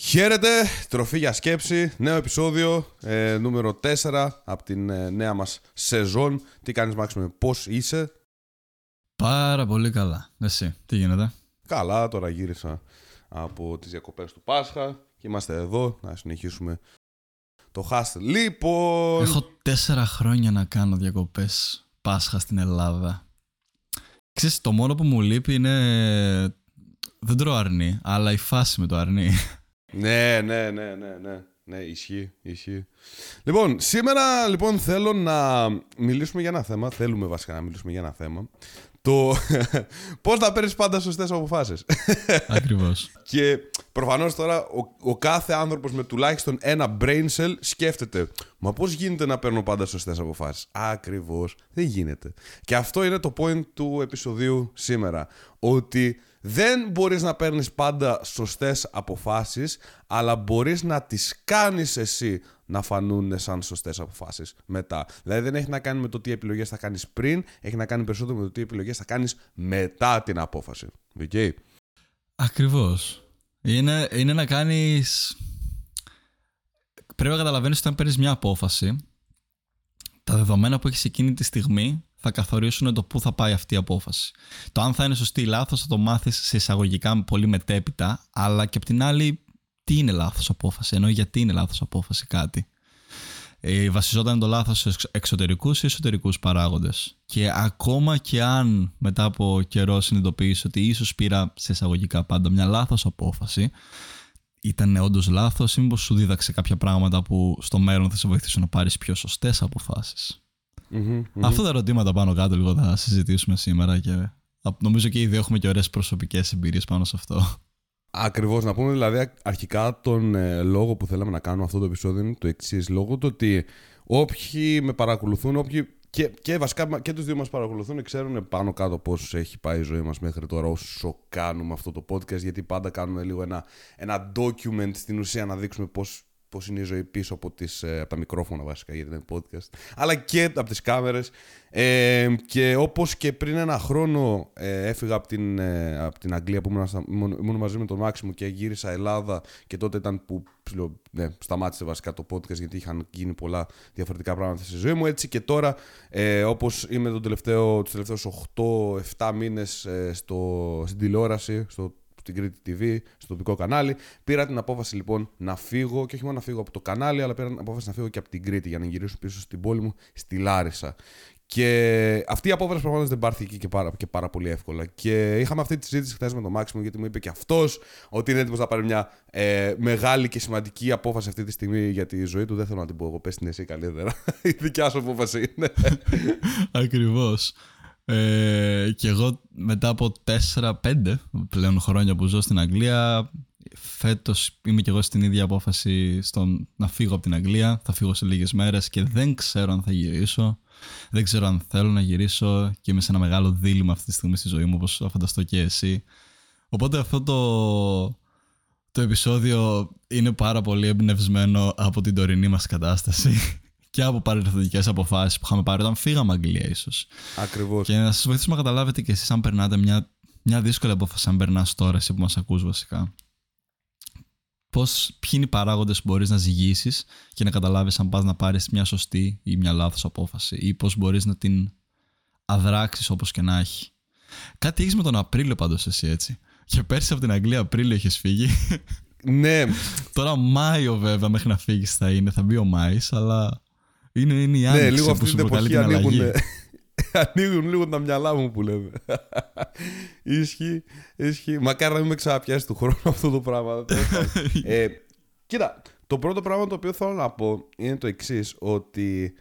Χαίρετε, τροφή για σκέψη, νέο επεισόδιο, ε, νούμερο 4 από την ε, νέα μας σεζόν. Τι κάνεις Μάξιμε, πώς είσαι; Πάρα πολύ καλά. Εσύ, τι γίνεται; Καλά, τώρα γύρισα από τις διακοπές του Πάσχα και είμαστε εδώ να συνεχίσουμε το χάστ. Λοιπόν... Έχω τέσσερα χρόνια να κάνω διακοπές Πάσχα στην Ελλάδα. Ξέρεις, το μόνο που μου λείπει είναι... Δεν τρώω αρνί, αλλά η φάση με το αρνί. Ναι, ναι, ναι, ναι, ναι. Ναι, ισχύει, ισχύει. Λοιπόν, σήμερα λοιπόν θέλω να μιλήσουμε για ένα θέμα. Θέλουμε βασικά να μιλήσουμε για ένα θέμα. Το πώς να παίρνεις πάντα σωστές αποφάσεις. Ακριβώς. και προφανώς τώρα ο, ο κάθε άνθρωπος με τουλάχιστον ένα brain cell σκέφτεται. Μα πώς γίνεται να παίρνω πάντα σωστές αποφάσεις; Ακριβώς. Δεν γίνεται. Και αυτό είναι το point του επεισοδίου σήμερα. Ότι δεν μπορείς να παίρνεις πάντα σωστές αποφάσεις, αλλά μπορείς να τις κάνεις εσύ να φανούν σαν σωστές αποφάσεις μετά. Δηλαδή δεν έχει να κάνει με το τι επιλογές θα κάνεις πριν, έχει να κάνει περισσότερο με το τι επιλογές θα κάνεις μετά την απόφαση. Okay. Ακριβώς. Είναι, είναι να κάνεις... Πρέπει να καταλαβαίνεις ότι όταν παίρνεις μια απόφαση, τα δεδομένα που έχεις εκείνη τη στιγμή θα καθορίσουν το πού θα πάει αυτή η απόφαση. Το αν θα είναι σωστή ή λάθος θα το μάθεις σε εισαγωγικά πολύ μετέπειτα, αλλά και απ' την άλλη, τι είναι λάθος απόφαση, ενώ γιατί είναι λάθος απόφαση κάτι. Ε, βασιζόταν το λάθος σε εξωτερικούς ή εσωτερικούς παράγοντες. Και ακόμα και αν μετά από καιρό συνειδητοποιήσει ότι ίσως πήρα σε εισαγωγικά πάντα μια λάθος απόφαση, ήταν όντως λάθος ή μήπως σου δίδαξε κάποια πράγματα που στο μέλλον θα σε βοηθήσουν να πάρεις πιο σωστές αποφάσεις. Mm-hmm, Αυτά τα ερωτήματα πάνω κάτω λίγο θα συζητήσουμε σήμερα και νομίζω και ήδη έχουμε και ωραίες προσωπικές εμπειρίες πάνω σε αυτό. Ακριβώς, να πούμε δηλαδή αρχικά τον ε, λόγο που θέλαμε να κάνουμε αυτό το επεισόδιο είναι το εξής λόγω του ότι όποιοι με παρακολουθούν, όποιοι και, και βασικά και τους δύο μας παρακολουθούν ξέρουν πάνω κάτω πώς έχει πάει η ζωή μας μέχρι τώρα όσο κάνουμε αυτό το podcast γιατί πάντα κάνουμε λίγο ένα, ένα document στην ουσία να δείξουμε πώς πώς είναι η ζωή πίσω από, τις, ε, από τα μικρόφωνα βασικά γιατί είναι podcast αλλά και από τις κάμερες. Ε, και όπως και πριν ένα χρόνο ε, έφυγα από την, ε, από την Αγγλία που ήμουν, ήμουν μαζί με τον Μάξιμο και γύρισα Ελλάδα και τότε ήταν που ναι, σταμάτησε βασικά το podcast γιατί είχαν γίνει πολλά διαφορετικά πράγματα στη ζωή μου έτσι. Και τώρα ε, όπως είμαι τον τελευταίο, τους τελευταίους 8-7 μήνες ε, στο, στην τηλεόραση στο στην Κρήτη TV, στο τοπικό κανάλι. Πήρα την απόφαση λοιπόν να φύγω και όχι μόνο να φύγω από το κανάλι, αλλά πήρα την απόφαση να φύγω και από την Κρήτη για να γυρίσω πίσω στην πόλη μου, στη Λάρισα. Και αυτή η απόφαση προφανώς δεν πάρθηκε και πάρα, και πάρα πολύ εύκολα. Και είχαμε αυτή τη συζήτηση χθες με τον Μάξιμο, γιατί μου είπε και αυτός ότι είναι έτοιμος να πάρει μια ε, μεγάλη και σημαντική απόφαση αυτή τη στιγμή για τη ζωή του. Δεν θέλω να την πω εγώ. Πες την εσύ καλύτερα. η δικιά σου απόφαση είναι. Ακριβώς. Ε, και εγώ μετά από 4-5 πλέον χρόνια που ζω στην Αγγλία, φέτος είμαι και εγώ στην ίδια απόφαση στο να φύγω από την Αγγλία. Θα φύγω σε λίγες μέρες και δεν ξέρω αν θα γυρίσω. Δεν ξέρω αν θέλω να γυρίσω και είμαι σε ένα μεγάλο δίλημα αυτή τη στιγμή στη ζωή μου, όπως θα φανταστώ και εσύ. Οπότε αυτό το, το επεισόδιο είναι πάρα πολύ εμπνευσμένο από την τωρινή μας κατάσταση και από παρελθοντικές αποφάσεις που είχαμε πάρει όταν φύγαμε Αγγλία, ίσως. Ακριβώς. Και να σας βοηθήσουμε να καταλάβετε και εσείς, αν περνάτε μια, μια δύσκολη απόφαση, αν περνάς τώρα, εσύ που μας ακούς βασικά. Πώς, ποιοι είναι οι παράγοντες που μπορείς να ζυγίσεις και να καταλάβεις αν πας να πάρεις μια σωστή ή μια λάθος απόφαση, ή πώς μπορείς να την αδράξεις όπως και να έχει. Κάτι έχεις με τον Απρίλιο πάντως εσύ έτσι. Και πέρσι από την Αγγλία Απρίλιο έχεις φύγει. Ναι. Τώρα Μάιο βέβαια μέχρι να φύγεις θα είναι, θα μπει ο Μάης, αλλά είναι, είναι η άνοιξη ναι, λίγο που αυτή την εποχή ανοίγουν, ανοίγουν λίγο τα μυαλά μου που λέμε. ισχύει, ισχύει. Μακάρι να μην με ξαναπιάσει του χρόνου αυτό το πράγμα. ε, κοίτα, το πρώτο πράγμα το οποίο θέλω να πω είναι το εξής ότι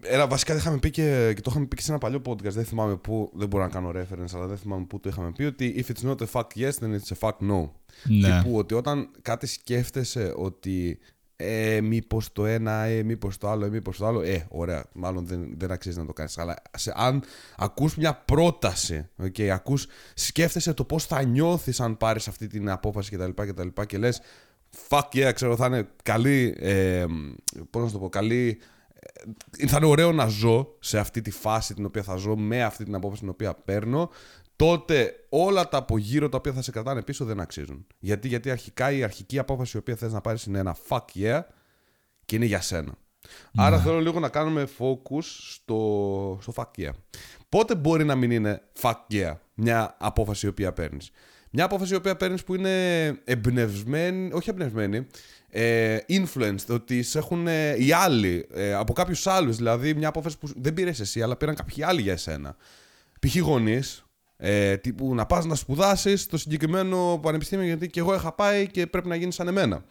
ένα, βασικά δεν είχαμε πει και, και το είχαμε πει και σε ένα παλιό podcast. Δεν θυμάμαι πού, δεν μπορώ να κάνω reference, αλλά δεν θυμάμαι πού το είχαμε πει. Ότι if it's not a fact yes, then it's a fact no. Ναι. Και που ότι όταν κάτι σκέφτεσαι ότι ε, μήπως το ένα, ε, μήπως το άλλο, ε, μήπως το άλλο. Ε, ωραία, μάλλον δεν, δεν αξίζει να το κάνεις. Αλλά σε, αν ακούς μια πρόταση, okay, ακούς, σκέφτεσαι το πώς θα νιώθεις αν πάρεις αυτή την απόφαση κτλ. Και, και, και, και λες, fuck yeah, ξέρω, θα είναι καλή. Ε, πώς να το πω, καλή. Ε, θα είναι ωραίο να ζω σε αυτή τη φάση την οποία θα ζω με αυτή την απόφαση την οποία παίρνω τότε όλα τα από γύρω τα οποία θα σε κρατάνε πίσω δεν αξίζουν. Γιατί, γιατί αρχικά η αρχική απόφαση η οποία θες να πάρεις είναι ένα fuck yeah και είναι για σένα. Άρα Ναι. θέλω λίγο να κάνουμε focus στο, στο fuck yeah. Πότε μπορεί να μην είναι fuck yeah μια απόφαση η οποία παίρνεις; Μια απόφαση η οποία παίρνεις που είναι εμπνευσμένη, όχι εμπνευσμένη, ε, influenced, ότι σε έχουν ε, οι άλλοι ε, από κάποιους άλλους. Δηλαδή μια απόφαση που δεν πήρες εσύ, αλλά πήραν κάποιοι άλλοι για εσένα. Π.χ. γονείς, ε, τύπου να πας να σπουδάσεις στο συγκεκριμένο πανεπιστήμιο, γιατί και εγώ είχα πάει και πρέπει να γίνεις σαν εμένα.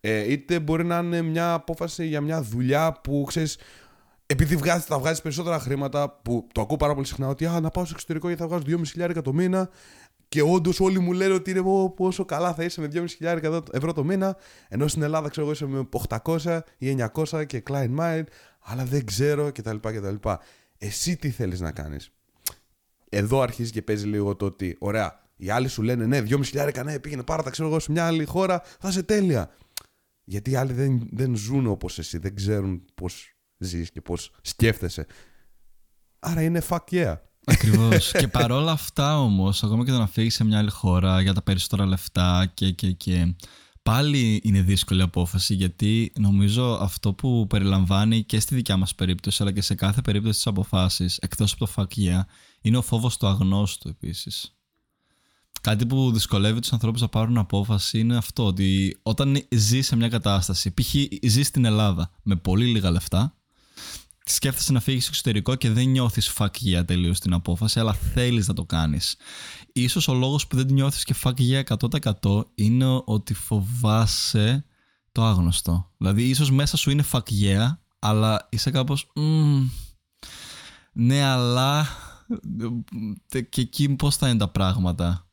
Ε, είτε μπορεί να είναι μια απόφαση για μια δουλειά που ξέρεις, επειδή βγάζεις, θα βγάζεις περισσότερα χρήματα, που το ακούω πάρα πολύ συχνά, ότι α, να πάω στο εξωτερικό γιατί θα βγάζω 2.500 χιλιάρικα το μήνα. Και όντως όλοι μου λένε ότι είναι «Ω, πόσο καλά θα είσαι με 2.500 χιλιάρικα ευρώ το μήνα. Ενώ στην Ελλάδα ξέρω εγώ είσαι με 800 ή 900 και Klein Mind, αλλά δεν ξέρω κτλ. κτλ. Εσύ τι θέλεις να κάνεις; Εδώ αρχίζει και παίζει λίγο το ότι, ωραία, οι άλλοι σου λένε ναι, 2.500 χιλιάρικα, ναι, πήγαινε πάρα τα ξέρω εγώ σε μια άλλη χώρα, θα είσαι τέλεια. Γιατί οι άλλοι δεν, δεν ζουν όπως εσύ, δεν ξέρουν πώς ζεις και πώς σκέφτεσαι. Άρα είναι fuck yeah. Ακριβώς. και παρόλα αυτά όμως, ακόμα και το να φύγεις σε μια άλλη χώρα για τα περισσότερα λεφτά και, και, και πάλι είναι δύσκολη απόφαση γιατί νομίζω αυτό που περιλαμβάνει και στη δικιά μας περίπτωση αλλά και σε κάθε περίπτωση της αποφάσεις εκτός από το fuck yeah είναι ο φόβος του αγνώστου επίσης. Κάτι που δυσκολεύει τους ανθρώπους να πάρουν απόφαση είναι αυτό ότι όταν ζει σε μια κατάσταση, π.χ. ζει στην Ελλάδα με πολύ λίγα λεφτά σκέφτεσαι να φύγεις στο εξωτερικό και δεν νιώθεις fuck yeah τελείως την απόφαση, αλλά θέλεις να το κάνεις. Ίσως ο λόγος που δεν νιώθεις και fuck yeah 100% είναι ότι φοβάσαι το άγνωστο. Δηλαδή, ίσως μέσα σου είναι fuck yeah, αλλά είσαι κάπως. ναι, αλλά. Ε, Και εκεί πώς θα είναι τα πράγματα;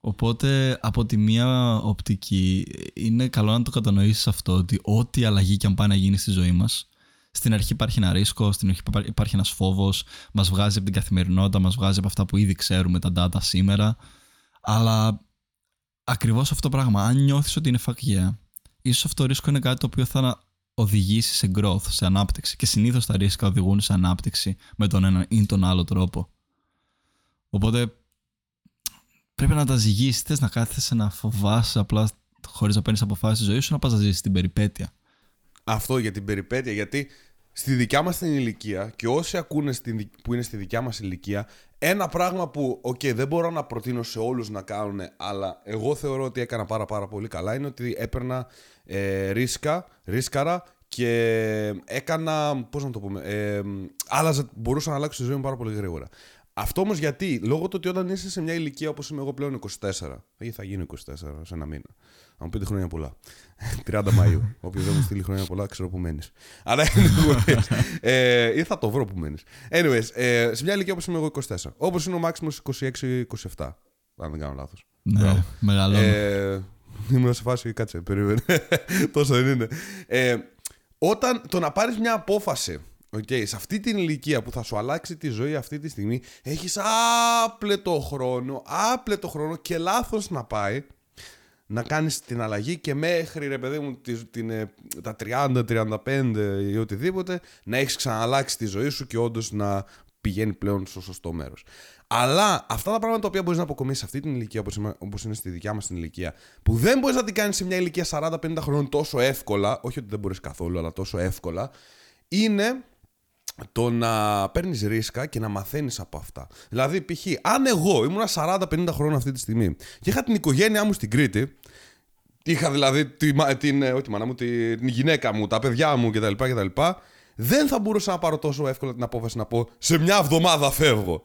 Οπότε από τη μία οπτική είναι καλό να το κατανοήσεις αυτό ότι ό,τι αλλαγή και αν πάει να γίνει στη ζωή μας στην αρχή υπάρχει ένα ρίσκο, στην αρχή υπάρχει ένας φόβος, μας βγάζει από την καθημερινότητα, μας βγάζει από αυτά που ήδη ξέρουμε, τα data σήμερα. Αλλά ακριβώς αυτό το πράγμα, αν νιώθεις ότι είναι fuck yeah, ίσως αυτό το ρίσκο είναι κάτι το οποίο θα οδηγήσεις σε growth, σε ανάπτυξη. Και συνήθως τα ρίσκα οδηγούν σε ανάπτυξη με τον ένα ή τον άλλο τρόπο. Οπότε πρέπει να τα ζυγίσεις. Θες να κάθεσαι να φοβάσαι απλά χωρίς να παίρνεις αποφάσεις στη ζωή σου, να πας να ζήσεις την περιπέτεια. Αυτό για την περιπέτεια, γιατί στη δικιά μας την ηλικία και όσοι ακούνε στην, που είναι στη δικιά μας ηλικία, ένα πράγμα που, οκ, δεν μπορώ να προτείνω σε όλους να κάνουν, αλλά εγώ θεωρώ ότι έκανα πάρα πάρα πολύ καλά, είναι ότι έπαιρνα ε, ρίσκα, ρίσκαρα και έκανα, πώς να το πούμε, ε, άλλαζα, μπορούσα να αλλάξω τη ζωή μου πάρα πολύ γρήγορα. Αυτό όμως γιατί, λόγω του ότι όταν είσαι σε μια ηλικία όπως είμαι εγώ πλέον 24, ή θα γίνω 24 σε ένα μήνα. Θα μου πείτε χρόνια πολλά. 30 Μαου. Όποιος δεν μου στείλει χρόνια πολλά, ξέρω που μένεις. Αλλά anyways, ε, ή θα το βρω που μένεις. Anyways, ε, σε μια ηλικία όπως είμαι εγώ 24. Όπως είναι ο Maximus 26-27. Αν δεν κάνω λάθος. Ναι, μεγάλο. Ε, ήμουν σε φάση, κάτσε, περίμενε. Τόσο δεν είναι. Ε, όταν το να πάρεις μια απόφαση Okay, σε αυτή την ηλικία που θα σου αλλάξει τη ζωή αυτή τη στιγμή, έχεις άπλετο χρόνο, άπλετο χρόνο και λάθος να πάει να κάνεις την αλλαγή και μέχρι ρε παιδί μου την, την, ε, τα 30, 35 ή οτιδήποτε να έχεις ξαναλλάξει τη ζωή σου και όντως να πηγαίνει πλέον στο σωστό μέρος. Αλλά αυτά τα πράγματα τα οποία μπορείς να αποκομίσεις σε αυτή την ηλικία, όπως είναι στη δικιά μας την ηλικία, που δεν μπορείς να την κάνεις σε μια ηλικία 40-50 χρόνων τόσο εύκολα, όχι ότι δεν μπορείς καθόλου, αλλά τόσο εύκολα, είναι το να παίρνεις ρίσκα και να μαθαίνεις από αυτά. Δηλαδή, π.χ., αν εγώ ήμουν 40-50 χρόνια αυτή τη στιγμή και είχα την οικογένειά μου στην Κρήτη, είχα δηλαδή τη, την, όχι, τη μάνα μου, την γυναίκα μου, τα παιδιά μου κτλ. κτλ δεν θα μπορούσα να πάρω τόσο εύκολα την απόφαση να πω σε μια εβδομάδα φεύγω.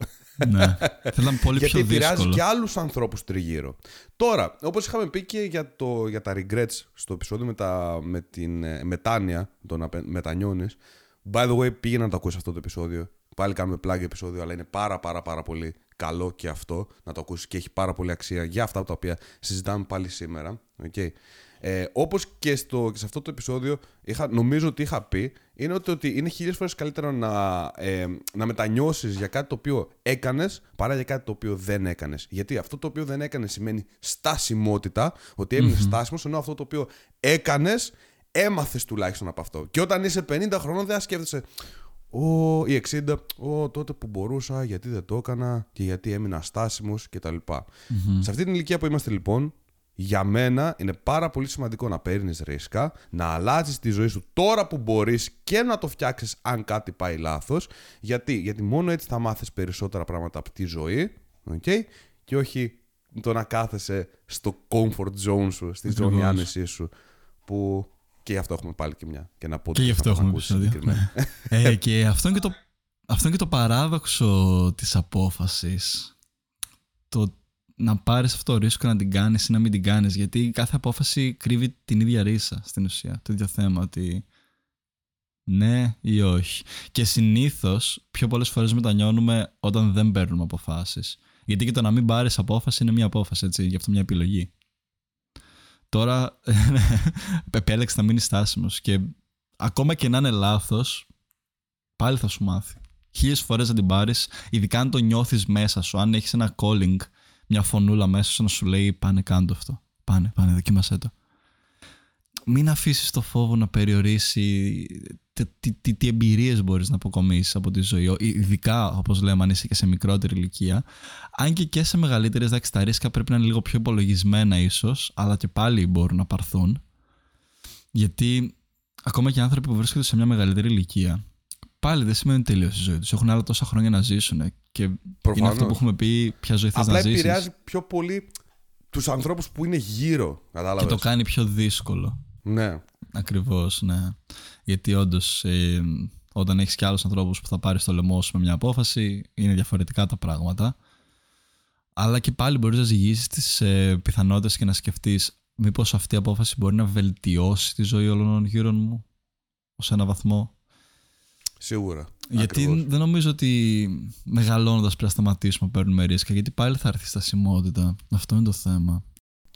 ναι, θα ήταν πολύ Γιατί πιο δύσκολο. επηρεάζει και άλλους ανθρώπους τριγύρω. Τώρα, όπως είχαμε πει και για, το, για τα regrets στο επεισόδιο με, τα, με την ε, μετάνοια, το να μετανιώνεις. By the way, πήγαινε να το ακούσει αυτό το επεισόδιο. Πάλι κάνουμε plug επεισόδιο, αλλά είναι πάρα πάρα πάρα πολύ καλό και αυτό να το ακούσεις και έχει πάρα πολύ αξία για αυτά τα οποία συζητάμε πάλι σήμερα. Okay. Ε, Όπως και, στο, και σε αυτό το επεισόδιο, είχα, νομίζω ότι είχα πει, είναι ότι, ότι είναι χίλιες φορές καλύτερο να, ε, να μετανιώσεις για κάτι το οποίο έκανες παρά για κάτι το οποίο δεν έκανες. Γιατί αυτό το οποίο δεν έκανες σημαίνει στασιμότητα, ότι έμεινες mm-hmm. στάσιμος, ενώ αυτό το οποίο έκανες έμαθες τουλάχιστον από αυτό. Και όταν είσαι 50 χρονών, δεν σκέφτεσαι. ο, ή 60, ο, τότε που μπορούσα, γιατί δεν το έκανα και γιατί έμεινα στάσιμος κτλ. Σε αυτή την ηλικία που είμαστε λοιπόν, για μένα είναι πάρα πολύ σημαντικό να παίρνεις ρίσκα, να αλλάζει τη ζωή σου τώρα που μπορείς και να το φτιάξεις αν κάτι πάει λάθος. Γιατί; Γιατί μόνο έτσι θα μάθεις περισσότερα πράγματα από τη ζωή, okay? και όχι το να κάθεσαι στο comfort zone σου, στη ζώνη άνεσής σου, που και γι' αυτό έχουμε πάλι και μια. Και, να πω και γι' αυτό έχουμε επεισόδιο. Ναι. ε, και αυτό είναι και το, αυτό είναι και το παράδοξο της απόφασης. Το να πάρεις αυτό το ρίσκο να την κάνεις ή να μην την κάνεις. Γιατί κάθε απόφαση κρύβει την ίδια ρίσα στην ουσία. Το ίδιο θέμα ότι ναι ή όχι. Και συνήθως πιο πολλές φορές μετανιώνουμε όταν δεν παίρνουμε αποφάσεις. Γιατί και το να μην πάρεις απόφαση είναι μια απόφαση, έτσι, γι' αυτό μια επιλογή. Τώρα επέλεξε να μείνει στάσιμος και ακόμα και να είναι λάθος, πάλι θα σου μάθει. Χίλιες φορές να την πάρεις, ειδικά αν το νιώθεις μέσα σου, αν έχεις ένα calling, μια φωνούλα μέσα σου να σου λέει πάνε κάντο αυτό. Πάνε, πάνε, δοκίμασέ το. Μην αφήσεις το φόβο να περιορίσει τι, τι, τι εμπειρίες μπορείς να αποκομίσεις από τη ζωή. Ειδικά, όπως λέμε, αν είσαι και σε μικρότερη ηλικία. Αν και και σε μεγαλύτερε, εντάξει, τα ρίσκα πρέπει να είναι λίγο πιο υπολογισμένα, ίσως, αλλά και πάλι μπορούν να πάρθουν. Γιατί ακόμα και άνθρωποι που βρίσκονται σε μια μεγαλύτερη ηλικία, πάλι δεν σημαίνει τελείω η ζωή τους. Έχουν άλλα τόσα χρόνια να ζήσουν. Και Προφανώς. είναι αυτό που έχουμε πει, ποια ζωή θες να ζήσεις. Απλά επηρεάζει πιο πολύ τους ανθρώπους που είναι γύρω. Κατάλαβες. Και το κάνει πιο δύσκολο. Ναι. Ακριβώς, ναι. Γιατί όντως, ε, όταν έχεις και άλλους ανθρώπους που θα πάρεις το λαιμό σου με μια απόφαση, είναι διαφορετικά τα πράγματα. Αλλά και πάλι μπορείς να ζυγίσει τις ε, πιθανότητες και να σκεφτείς μήπως αυτή η απόφαση μπορεί να βελτιώσει τη ζωή όλων των γύρων μου ως ένα βαθμό. Σίγουρα. Γιατί δεν νομίζω ότι μεγαλώνοντας πρέπει να σταματήσουμε να παίρνουμε ρίσκα, γιατί πάλι θα έρθει στασιμότητα. Αυτό είναι το θέμα.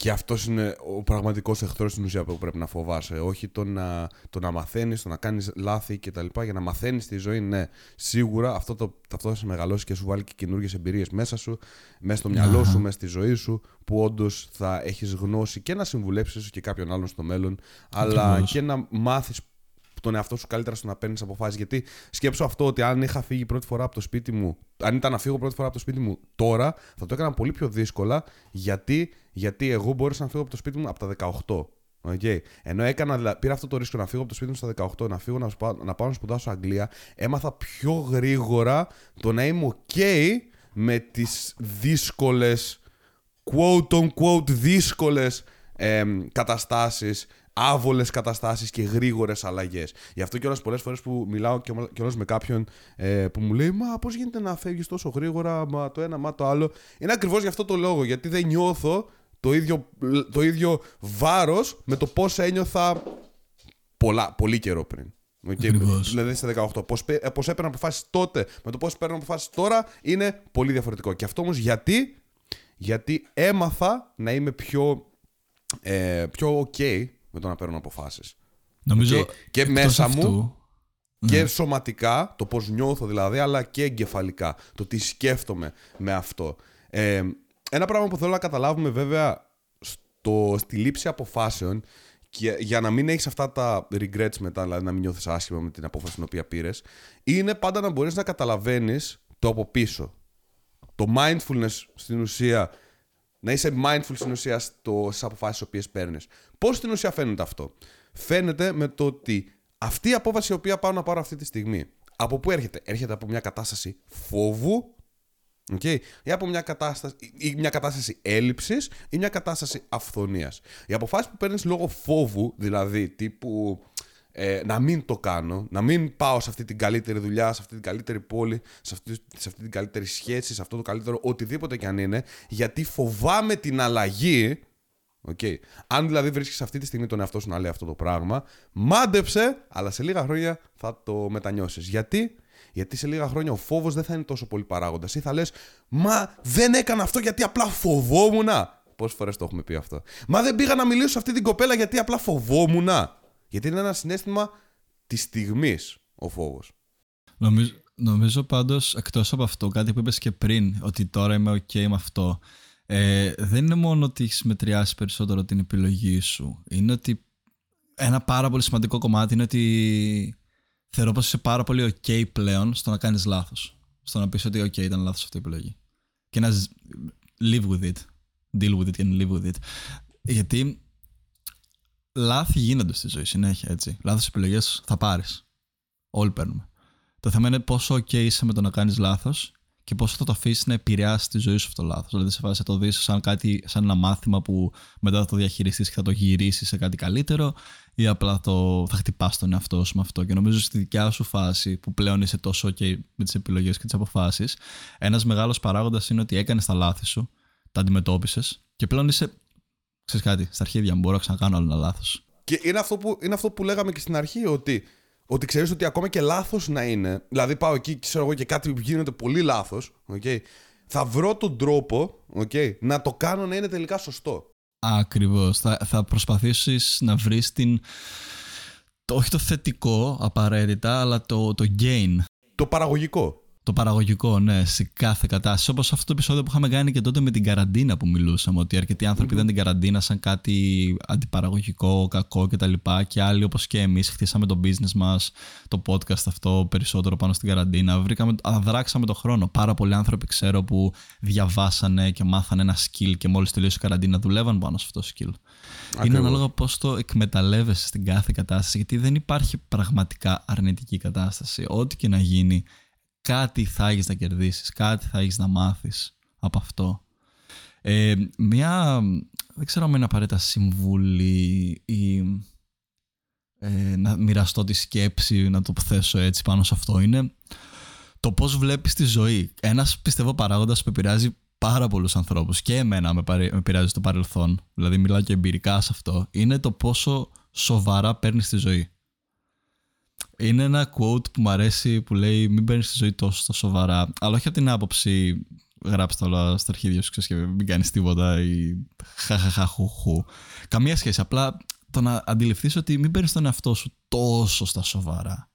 Και αυτός είναι ο πραγματικός εχθρός στην ουσία που πρέπει να φοβάσαι. Όχι το να, το να μαθαίνεις, το να κάνεις λάθη κτλ. Για να μαθαίνεις τη ζωή, ναι. Σίγουρα αυτό, το, αυτό θα σε μεγαλώσει και σου βάλει και καινούργιες εμπειρίες μέσα σου, μέσα στο μυαλό σου, μέσα στη ζωή σου, που όντως θα έχεις γνώση και να συμβουλέψεις και κάποιον άλλον στο μέλλον, αλλά και να μάθεις τον εαυτό σου καλύτερα στο να παίρνεις αποφάσεις. Γιατί σκέψω αυτό ότι αν είχα φύγει πρώτη φορά από το σπίτι μου, αν ήταν να φύγω πρώτη φορά από το σπίτι μου τώρα, θα το έκανα πολύ πιο δύσκολα. Γιατί, γιατί εγώ μπόρεσα να φύγω από το σπίτι μου από τα 18. Okay. Ενώ έκανα, πήρα αυτό το ρίσκο να φύγω από το σπίτι μου στα 18, να φύγω να, να πάω να σπουδάσω Αγγλία, έμαθα πιο γρήγορα το να είμαι OK με τις δύσκολες, quote unquote δύσκολες ε, καταστάσεις άβολες καταστάσεις και γρήγορες αλλαγές. Γι' αυτό κιόλας πολλές φορές που μιλάω κιόλας με κάποιον ε, που μου λέει Μα πώς γίνεται να φεύγεις τόσο γρήγορα, μα το ένα, μα το άλλο. Είναι ακριβώς γι' αυτό το λόγο. Γιατί δεν νιώθω το ίδιο, το ίδιο βάρος με το πώς ένιωθα πολλά, πολύ καιρό πριν. Okay, δηλαδή στα 18. Πώς ε, έπαιρνα αποφάσεις τότε με το πώς παίρνω αποφάσεις τώρα είναι πολύ διαφορετικό. Και αυτό όμως γιατί, γιατί έμαθα να είμαι πιο, ε, πιο ok με το να παίρνω αποφάσεις. Νομίζω και μέσα μου και ναι. σωματικά, το πώς νιώθω δηλαδή, αλλά και εγκεφαλικά, το τι σκέφτομαι με αυτό. Ε, ένα πράγμα που θέλω να καταλάβουμε βέβαια στο, στη λήψη αποφάσεων και για να μην έχεις αυτά τα regrets μετά, δηλαδή να μην νιώθεις άσχημα με την απόφαση την οποία πήρες, είναι πάντα να μπορείς να καταλαβαίνεις το από πίσω. Το mindfulness στην ουσία να είσαι mindful στην ουσία στις αποφάσεις οποίες παίρνεις. Πώς στην ουσία φαίνεται αυτό, Φαίνεται με το ότι αυτή η απόφαση η οποία πάω να πάρω αυτή τη στιγμή, από πού έρχεται, Έρχεται από μια κατάσταση φόβου, okay, ή από μια κατάσταση, ή μια κατάσταση έλλειψης ή μια κατάσταση αυθονίας. Οι αποφάσεις που παίρνεις λόγω φόβου, δηλαδή τύπου ε, να μην το κάνω, να μην πάω σε αυτή την καλύτερη δουλειά, σε αυτή την καλύτερη πόλη, σε αυτή, σε αυτή την καλύτερη σχέση, σε αυτό το καλύτερο οτιδήποτε κι αν είναι, γιατί φοβάμαι την αλλαγή. Okay. Αν δηλαδή βρίσκεις αυτή τη στιγμή τον εαυτό σου να λέει αυτό το πράγμα, μάντεψε, αλλά σε λίγα χρόνια θα το μετανιώσεις. Γιατί; Γιατί σε λίγα χρόνια ο φόβος δεν θα είναι τόσο πολύ παράγοντας. Ή θα λες, Μα δεν έκανα αυτό γιατί απλά φοβόμουν. Πόσες φορές το έχουμε πει αυτό. Μα δεν πήγα να μιλήσω σε αυτή την κοπέλα γιατί απλά φοβόμουν. Γιατί είναι ένα συνέστημα της στιγμής ο φόβος. Νομίζω, νομίζω πάντως εκτός από αυτό, κάτι που είπες και πριν, ότι τώρα είμαι OK με αυτό. Ε, δεν είναι μόνο ότι έχεις μετριάσει περισσότερο την επιλογή σου. Είναι ότι ένα πάρα πολύ σημαντικό κομμάτι είναι ότι θεωρώ πως είσαι πάρα πολύ ok πλέον στο να κάνεις λάθος. Στο να πεις ότι ok ήταν λάθος αυτή η επιλογή. Και να live with it. Deal with it and live with it. Γιατί λάθη γίνονται στη ζωή συνέχεια, έτσι. Λάθος επιλογές θα πάρεις. Όλοι παίρνουμε. Το θέμα είναι πόσο ok είσαι με το να κάνεις λάθος και πόσο θα το αφήσεις να επηρεάσει τη ζωή σου αυτό το λάθος. Δηλαδή, σε φάση θα το δεις σαν, κάτι, σαν ένα μάθημα που μετά θα το διαχειριστείς και θα το γυρίσεις σε κάτι καλύτερο, ή απλά το, θα χτυπάς τον εαυτό σου με αυτό. Και νομίζω στη δικιά σου φάση, που πλέον είσαι τόσο OK με τις επιλογές και τις αποφάσεις, ένας μεγάλος παράγοντας είναι ότι έκανες τα λάθη σου, τα αντιμετώπισες και πλέον είσαι. ξέρεις κάτι, στα αρχίδια μου μπορώ να ξανακάνω άλλο ένα λάθος. Και είναι αυτό, που, είναι αυτό που λέγαμε και στην αρχή, ότι ότι ξέρεις ότι ακόμα και λάθος να είναι. Δηλαδή, πάω εκεί ξέρω εγώ, και κάτι που γίνεται πολύ λάθος. Okay, θα βρω τον τρόπο okay, να το κάνω να είναι τελικά σωστό. Ακριβώς. Θα, θα προσπαθήσεις να βρεις την. Το, όχι το θετικό απαραίτητα, αλλά το, το gain. Το παραγωγικό. Το παραγωγικό, ναι, σε κάθε κατάσταση. Όπως αυτό το επεισόδιο που είχαμε κάνει και τότε με την καραντίνα που μιλούσαμε, ότι αρκετοί άνθρωποι είδαν την καραντίνα σαν κάτι αντιπαραγωγικό, κακό κτλ. Και, και άλλοι όπως και εμείς χτίσαμε το business μας, το podcast αυτό περισσότερο πάνω στην καραντίνα. Βρήκαμε, αδράξαμε το χρόνο. Πάρα πολλοί άνθρωποι ξέρω που διαβάσανε και μάθανε ένα skill και μόλις τελείωσε η καραντίνα δουλεύαν πάνω σε αυτό το skill. Ακριβώς. Είναι ανάλογα πώς το εκμεταλλεύεσαι στην κάθε κατάσταση, γιατί δεν υπάρχει πραγματικά αρνητική κατάσταση. Ό,τι και να γίνει, κάτι θα έχεις να κερδίσεις, κάτι θα έχεις να μάθεις από αυτό. Ε, μια, δεν ξέρω αν είναι απαραίτητα συμβουλή ή ε, να μοιραστώ τη σκέψη, να το θέσω έτσι πάνω σε αυτό, είναι το πώς βλέπεις τη ζωή. Ένας πιστεύω παράγοντας που επηρεάζει πάρα πολλούς ανθρώπους και εμένα με, με επηρεάζει στο παρελθόν, δηλαδή μιλάω και εμπειρικά σε αυτό, είναι το πόσο σοβαρά παίρνεις τη ζωή. Είναι ένα quote που μου αρέσει που λέει Μην παίρνεις τη ζωή τόσο στα σοβαρά. Αλλά όχι από την άποψη γράψτε όλα στα αρχίδια σου και μην κάνεις τίποτα ή χαχαχαχουχου. Καμία σχέση. Απλά το να αντιληφθείς ότι μην παίρνεις τον εαυτό σου τόσο στα σοβαρά.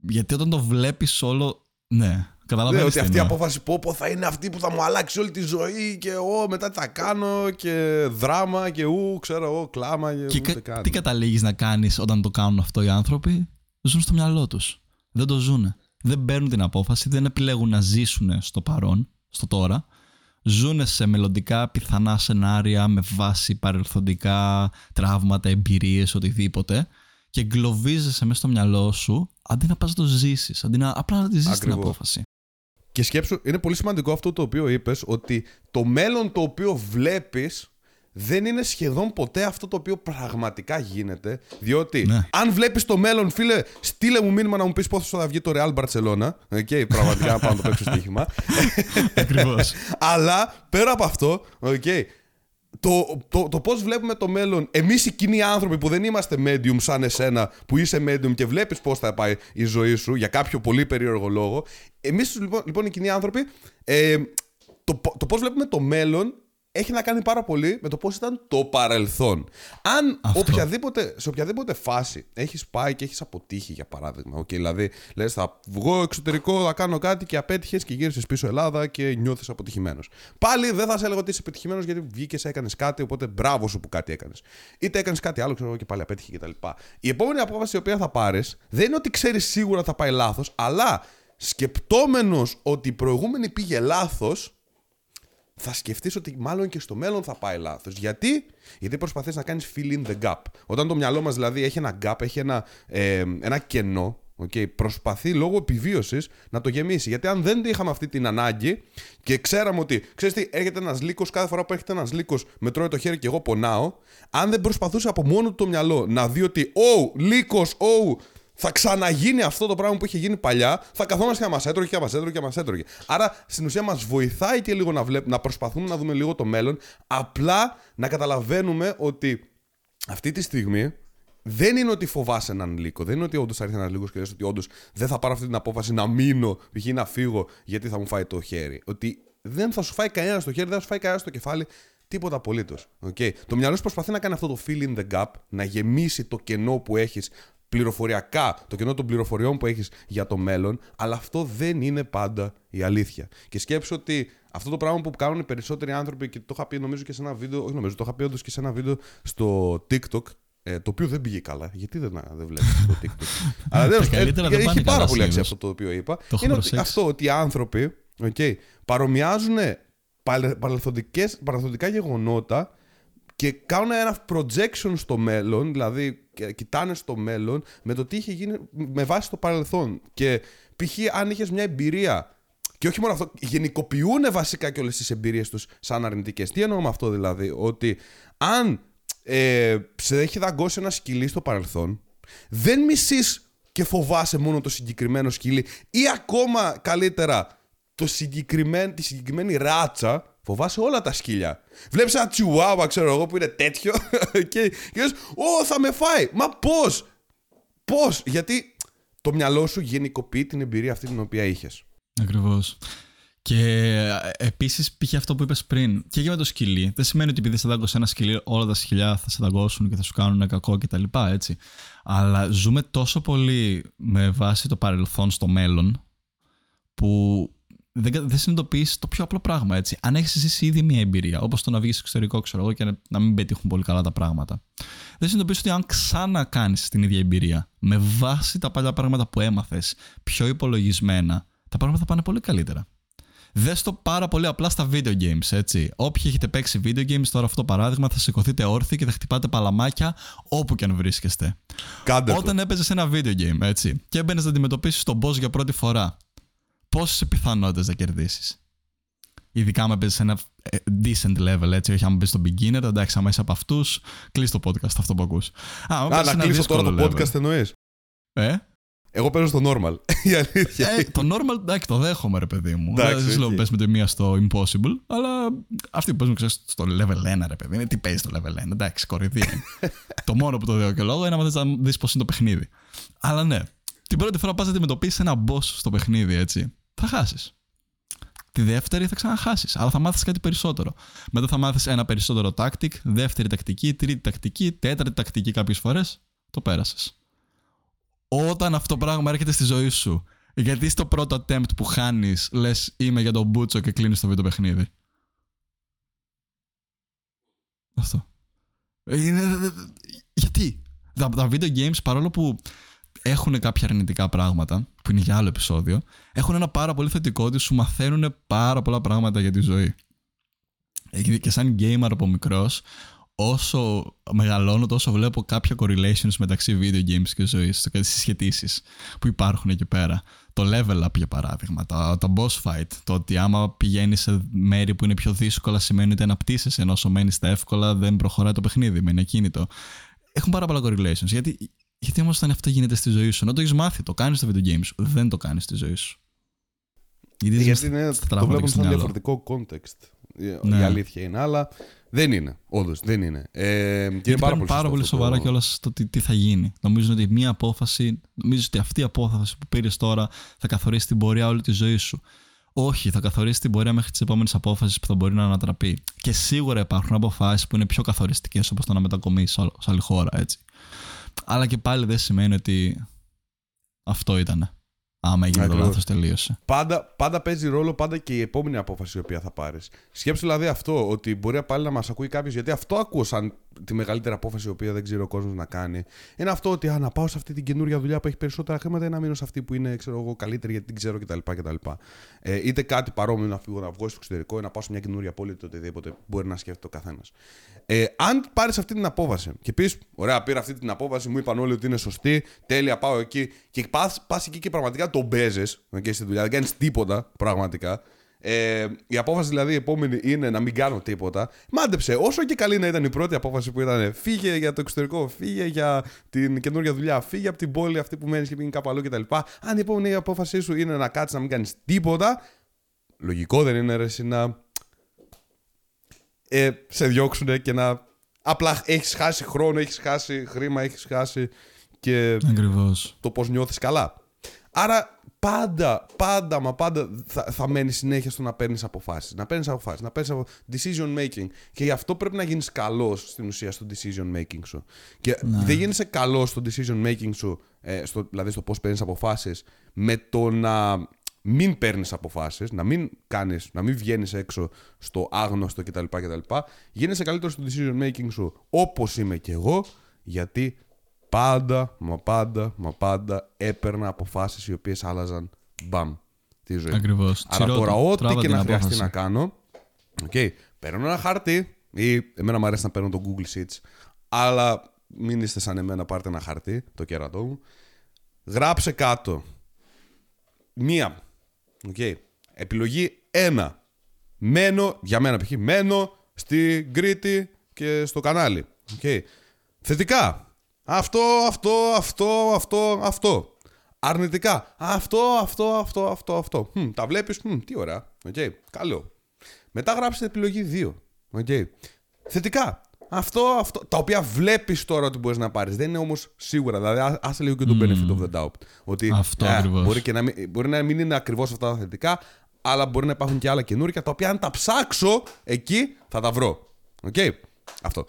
Γιατί όταν το βλέπεις όλο. Ναι, καταλαβαίνω. Ναι, ότι αυτή η απόφαση πω, πω θα είναι αυτή που θα μου αλλάξει όλη τη ζωή και εγώ μετά τι θα κάνω και δράμα και ου, ξέρω εγώ, κλάμα και, και κα, Τι καταλήγεις να κάνεις όταν το κάνουν αυτό οι άνθρωποι; Ζουν στο μυαλό τους. Δεν το ζουν. Δεν παίρνουν την απόφαση, δεν επιλέγουν να ζήσουν στο παρόν, στο τώρα. Ζουν σε μελλοντικά πιθανά σενάρια με βάση παρελθοντικά τραύματα, εμπειρίες, οτιδήποτε και εγκλωβίζεσαι μέσα στο μυαλό σου αντί να πας να το ζήσεις, αντί να απλά να τη ζήσεις την απόφαση. Και σκέψου, είναι πολύ σημαντικό αυτό το οποίο είπες, ότι το μέλλον το οποίο βλέπεις δεν είναι σχεδόν ποτέ αυτό το οποίο πραγματικά γίνεται. Διότι ναι. αν βλέπεις το μέλλον, φίλε, στείλε μου μήνυμα να μου πεις πόσο θα βγει το Real Barcelona. Okay, πραγματικά να πάω να το παίξω στοίχημα. Ακριβώς. Αλλά πέρα από αυτό, okay, το, το, το πώς βλέπουμε το μέλλον, εμείς οι κοινοί άνθρωποι που δεν είμαστε medium σαν εσένα, που είσαι medium και βλέπεις πώς θα πάει η ζωή σου για κάποιο πολύ περίεργο λόγο. Εμείς λοιπόν, λοιπόν οι κοινοί άνθρωποι, ε, το, το πώς βλέπουμε το μέλλον έχει να κάνει πάρα πολύ με το πώς ήταν το παρελθόν. Αν οποιαδήποτε, σε οποιαδήποτε φάση έχεις πάει και έχεις αποτύχει, για παράδειγμα, okay, δηλαδή λες, θα βγω εξωτερικό, θα κάνω κάτι και απέτυχες και γύρισες πίσω Ελλάδα και νιώθεις αποτυχημένος. Πάλι δεν θα σε έλεγα ότι είσαι επιτυχημένος γιατί βγήκες, έκανες κάτι, οπότε μπράβο σου που κάτι έκανες. Είτε έκανες κάτι άλλο, ξέρω εγώ και πάλι απέτυχε κτλ. Η επόμενη απόφαση η οποία θα πάρεις δεν είναι ότι ξέρεις σίγουρα θα πάει λάθος, αλλά σκεπτόμενος ότι η προηγούμενη πήγε λάθος, θα σκεφτείς ότι μάλλον και στο μέλλον θα πάει λάθος. Γιατί; Γιατί προσπαθείς να κάνεις fill in the gap. Όταν το μυαλό μας δηλαδή έχει ένα gap, έχει ένα, ε, ένα κενό, okay, προσπαθεί λόγω επιβίωσης να το γεμίσει. Γιατί αν δεν είχαμε αυτή την ανάγκη και ξέραμε ότι, ξέρεις τι, έρχεται ένας λύκος, κάθε φορά που έρχεται ένας λύκος με τρώει το χέρι και εγώ πονάω, αν δεν προσπαθούσε από μόνο το μυαλό να δει ότι, oh, λύκος, oh, θα ξαναγίνει αυτό το πράγμα που είχε γίνει παλιά, θα καθόμαστε και να μας έτρωγε και να μας έτρωγε και να μας έτρωγε. Άρα στην ουσία μας βοηθάει και λίγο να, βλέπ, να προσπαθούμε να δούμε λίγο το μέλλον, απλά να καταλαβαίνουμε ότι αυτή τη στιγμή δεν είναι ότι φοβάσαι έναν λύκο. Δεν είναι ότι όντως θα έρθει ένας λύκος και λες ότι όντως δεν θα πάρω αυτή την απόφαση να μείνω, π.χ. να φύγω γιατί θα μου φάει το χέρι. Ότι δεν θα σου φάει κανένας το χέρι, δεν θα σου φάει κανένας το κεφάλι. Τίποτα απολύτως. Okay. Το μυαλό σου προσπαθεί να κάνει αυτό το fill in the gap, να γεμίσει το κενό που έχεις πληροφοριακά, το κενό των πληροφοριών που έχεις για το μέλλον, αλλά αυτό δεν είναι πάντα η αλήθεια. Και σκέψω ότι αυτό το πράγμα που κάνουν οι περισσότεροι άνθρωποι, και το είχα πει νομίζω και σε ένα βίντεο, όχι νομίζω, το είχα πει όντως και σε ένα βίντεο στο TikTok, Ε, το οποίο δεν πήγε καλά. Γιατί δεν, δεν βλέπεις το TikTok; Αλλά δεν καλύτερα δεν έχει πάνε πάρα καλά πολύ αξία συνήθως. αυτό το οποίο είπα. Το έχω είναι ότι προσέξει. αυτό ότι οι άνθρωποι okay, παρομοιάζουν παρε- παρελθοντικές- παρελθοντικά γεγονότα και κάνουν ένα projection στο μέλλον, δηλαδή και- κοιτάνε στο μέλλον με το τι είχε γίνει με βάση το παρελθόν. Και π.χ. αν είχες μια εμπειρία. Και όχι μόνο αυτό, γενικοποιούν βασικά και όλες τις εμπειρίες τους σαν αρνητικές. Τι εννοώ με αυτό δηλαδή, ότι αν ε, σε έχει δαγκώσει ένα σκυλί στο παρελθόν, δεν μισείς και φοβάσαι μόνο το συγκεκριμένο σκυλί, ή ακόμα καλύτερα το συγκεκριμένο, τη συγκεκριμένη ράτσα, φοβάσαι όλα τα σκύλια. Βλέπεις ένα τσιουάουα, ξέρω εγώ, που είναι τέτοιο και, και λες, Ω, θα με φάει. Μα πώς! Πώς! Γιατί το μυαλό σου γενικοποιεί την εμπειρία αυτή την οποία είχες. Ακριβώς. Και επίσης πήγε αυτό που είπες πριν, και για με το σκυλί. Δεν σημαίνει ότι επειδή σε δάγκωσε ένα σκυλί, όλα τα σκυλιά θα σε δαγκώσουν και θα σου κάνουν κακό κτλ. Έτσι. Αλλά ζούμε τόσο πολύ με βάση το παρελθόν στο μέλλον, που δεν, κα- δεν συνειδητοποιείς το πιο απλό πράγμα. Έτσι. Αν έχεις ζήσει ήδη μια εμπειρία, όπως το να βγεις στο εξωτερικό, ξέρω εγώ, και να, να μην πετύχουν πολύ καλά τα πράγματα, δεν συνειδητοποιείς ότι αν ξανακάνεις την ίδια εμπειρία με βάση τα παλιά πράγματα που έμαθες, πιο υπολογισμένα, τα πράγματα θα πάνε πολύ καλύτερα. Δες το πάρα πολύ απλά στα video games, έτσι. Όποιοι έχετε παίξει video games, τώρα αυτό το παράδειγμα, θα σηκωθείτε όρθιοι και θα χτυπάτε παλαμάκια όπου και αν βρίσκεστε. Κάντε Όταν έπαιζες ένα video game, έτσι, και έμπαινες να αντιμετωπίσεις τον boss για πρώτη φορά, πόσες πιθανότητες να κερδίσεις. Ειδικά αν παίζει σε ένα ε, decent level, έτσι, όχι αν μπει στο beginner, εντάξει, άμα είσαι από αυτούς, κλείσει το podcast αυτό που ακούς. Α, άμα Α, παίζεις να ένα κλείσω τώρα δύσκολο το level. podcast εννοείς; Ε; Εγώ παίζω στο normal. Η αλήθεια. Ε, το normal, εντάξει, το δέχομαι, ρε παιδί μου. Εντάξει, Δεν σου λέω οκ. πες με τη μία στο impossible, αλλά αυτοί που παίζουν ξέρεις, στο level 1, ρε παιδί. Είναι τι παίζει στο level 1. Εντάξει, κοροϊδία είναι. το μόνο που το δίνω και λόγο είναι να θες να δεις πώς είναι το παιχνίδι. Αλλά ναι, την πρώτη φορά πας να αντιμετωπίσεις ένα boss στο παιχνίδι, έτσι. Θα χάσει. Τη δεύτερη θα ξαναχάσει, αλλά θα μάθει κάτι περισσότερο. Μετά θα μάθει ένα περισσότερο tactic, δεύτερη τακτική, τρίτη τακτική, τέταρτη τακτική κάποιε φορέ. Το πέρασε. Όταν αυτό το πράγμα έρχεται στη ζωή σου, γιατί στο πρώτο attempt που χάνει, λε είμαι για τον Μπούτσο και κλείνει το βίντεο παιχνίδι. Αυτό. Είναι... Γιατί. Τα, τα video games παρόλο που έχουν κάποια αρνητικά πράγματα, που είναι για άλλο επεισόδιο, έχουν ένα πάρα πολύ θετικό ότι σου μαθαίνουν πάρα πολλά πράγματα για τη ζωή. Ε, Και σαν gamer από μικρός, όσο μεγαλώνω, τόσο βλέπω κάποια correlations μεταξύ video games και ζωής, τι συσχετήσει που υπάρχουν εκεί πέρα. Το level up, για παράδειγμα, τα, τα boss fight, το ότι άμα πηγαίνει σε μέρη που είναι πιο δύσκολα, σημαίνει ότι αναπτύσσεσαι, ενώ όσο μένεις στα εύκολα δεν προχωράει το παιχνίδι, μένει ακίνητο. Έχουν πάρα πολλά correlations. Γιατί, γιατί όμως όταν αυτό γίνεται στη ζωή σου, ενώ το έχεις μάθει, το κάνεις στο video game σου, δεν το κάνεις στη ζωή σου. Γιατί, Ε, Γιατί στα- είναι, στα το τραύματα βλέπουν και στο σαν μυαλό. διαφορετικό context. Η- Ναι. Η αλήθεια είναι, αλλά δεν είναι. Όντως, δεν είναι. Ε, και είναι Γιατί πάρα παίρνουν πολύ, πάρα σωστό πολύ αυτό σοβαρά το- κιόλας το τι, τι θα γίνει. Νομίζουν ότι μία απόφαση, νομίζω ότι αυτή η απόφαση που πήρες τώρα θα καθορίσει την πορεία όλη της ζωής σου. Όχι, θα καθορίσει την πορεία μέχρι τις επόμενες απόφασεις που θα μπορεί να ανατραπεί. Και σίγουρα υπάρχουν αποφάσεις που είναι πιο καθοριστικές, όπως το να μετακομίσεις σε άλλη χώρα, έτσι. Αλλά και πάλι δεν σημαίνει ότι αυτό ήταν. Άμα έγινε το Ακριβώς. λάθος, τελείωσε. Πάντα, πάντα παίζει ρόλο πάντα και η επόμενη απόφαση η οποία θα πάρεις. Σκέψου δηλαδή αυτό, ότι μπορεί πάλι να μας ακούει κάποιος, γιατί αυτό ακούω σαν τη μεγαλύτερη απόφαση η οποία δεν ξέρει ο κόσμος να κάνει. Είναι αυτό ότι α, να πάω σε αυτή την καινούργια δουλειά που έχει περισσότερα χρήματα ή να μείνω σε αυτή που είναι ξέρω εγώ, καλύτερη γιατί την ξέρω κτλ. κτλ. Ε, είτε κάτι παρόμοιο να φύγω να βγω στο εξωτερικό ή να πάω σε μια καινούργια πόλη, είτε οτιδήποτε μπορεί να σκέφτεται ο καθένας. Ε, αν πάρεις αυτή την απόφαση και πεις, Ωραία, πήρα αυτή την απόφαση, μου είπαν όλοι ότι είναι σωστή, τέλεια, πάω εκεί και πας εκεί και πραγματικά τον παίζεις okay, στη δουλειά, δεν κάνεις τίποτα πραγματικά. Ε, η απόφαση δηλαδή η επόμενη είναι να μην κάνω τίποτα. Μάντεψε, όσο και καλή να ήταν η πρώτη απόφαση που ήταν φύγε για το εξωτερικό, φύγε για την καινούργια δουλειά, φύγε από την πόλη αυτή που μένεις και πήγαινε κάπου αλλού κτλ. Αν η επόμενη απόφασή σου είναι να κάτσεις να μην κάνεις τίποτα, λογικό δεν είναι ρε, εσύ να ε, σε διώξουν και να. Απλά έχεις χάσει χρόνο, έχεις χάσει χρήμα, έχεις χάσει και Ακριβώς. το πώς νιώθεις καλά. Άρα πάντα, πάντα, μα πάντα θα, θα μένεις συνέχεια στο να παίρνεις αποφάσεις. Να παίρνεις αποφάσεις, να παίρνεις decision making. Και γι' αυτό πρέπει να γίνεις καλός στην ουσία στο decision making σου. Και δεν γίνεσαι καλός στο decision making σου, ε, στο, δηλαδή στο πώς παίρνεις αποφάσεις, με το να μην παίρνεις αποφάσεις, να μην κάνεις, να μην βγαίνεις έξω στο άγνωστο κτλ. κτλ. Γίνεσαι καλύτερος στο decision making σου όπως είμαι και εγώ, Γιατί πάντα, μα πάντα, μα πάντα έπαιρνα αποφάσεις οι οποίες άλλαζαν μπαμ τη ζωή. Ακριβώς. Άρα Τσιρότο, τώρα ό,τι τράβα και την να χρειαστεί απόφαση. να κάνω, okay, παίρνω ένα χαρτί ή εμένα μου αρέσει να παίρνω το Google Sheets, αλλά μην είστε σαν εμένα, πάρτε ένα χαρτί, το κέρατό μου. Γράψε κάτω. Μία. Okay. Επιλογή 1. Μένω, για μένα π.χ. μένω στην Κρήτη και στο κανάλι. Okay. Θετικά. Αυτό, αυτό, αυτό, αυτό, αυτό. Αρνητικά. Αυτό, αυτό, αυτό, αυτό, αυτό. Μμ, τα βλέπεις, μμ, τι ωραία. Okay. Καλό. Μετά γράψτε επιλογή 2. Okay. Θετικά. Αυτό, αυτό. Τα οποία βλέπεις τώρα ότι μπορείς να πάρεις. Δεν είναι όμως σίγουρα. Δηλαδή, α- άσε λίγο και το benefit of the doubt. Ότι Αυτό ε, ακριβώς. μπορεί, και να μην, μπορεί να μην είναι ακριβώς αυτά τα θετικά, αλλά μπορεί να υπάρχουν και άλλα καινούργια τα οποία αν τα ψάξω εκεί θα τα βρω. Οκ. Αυτό.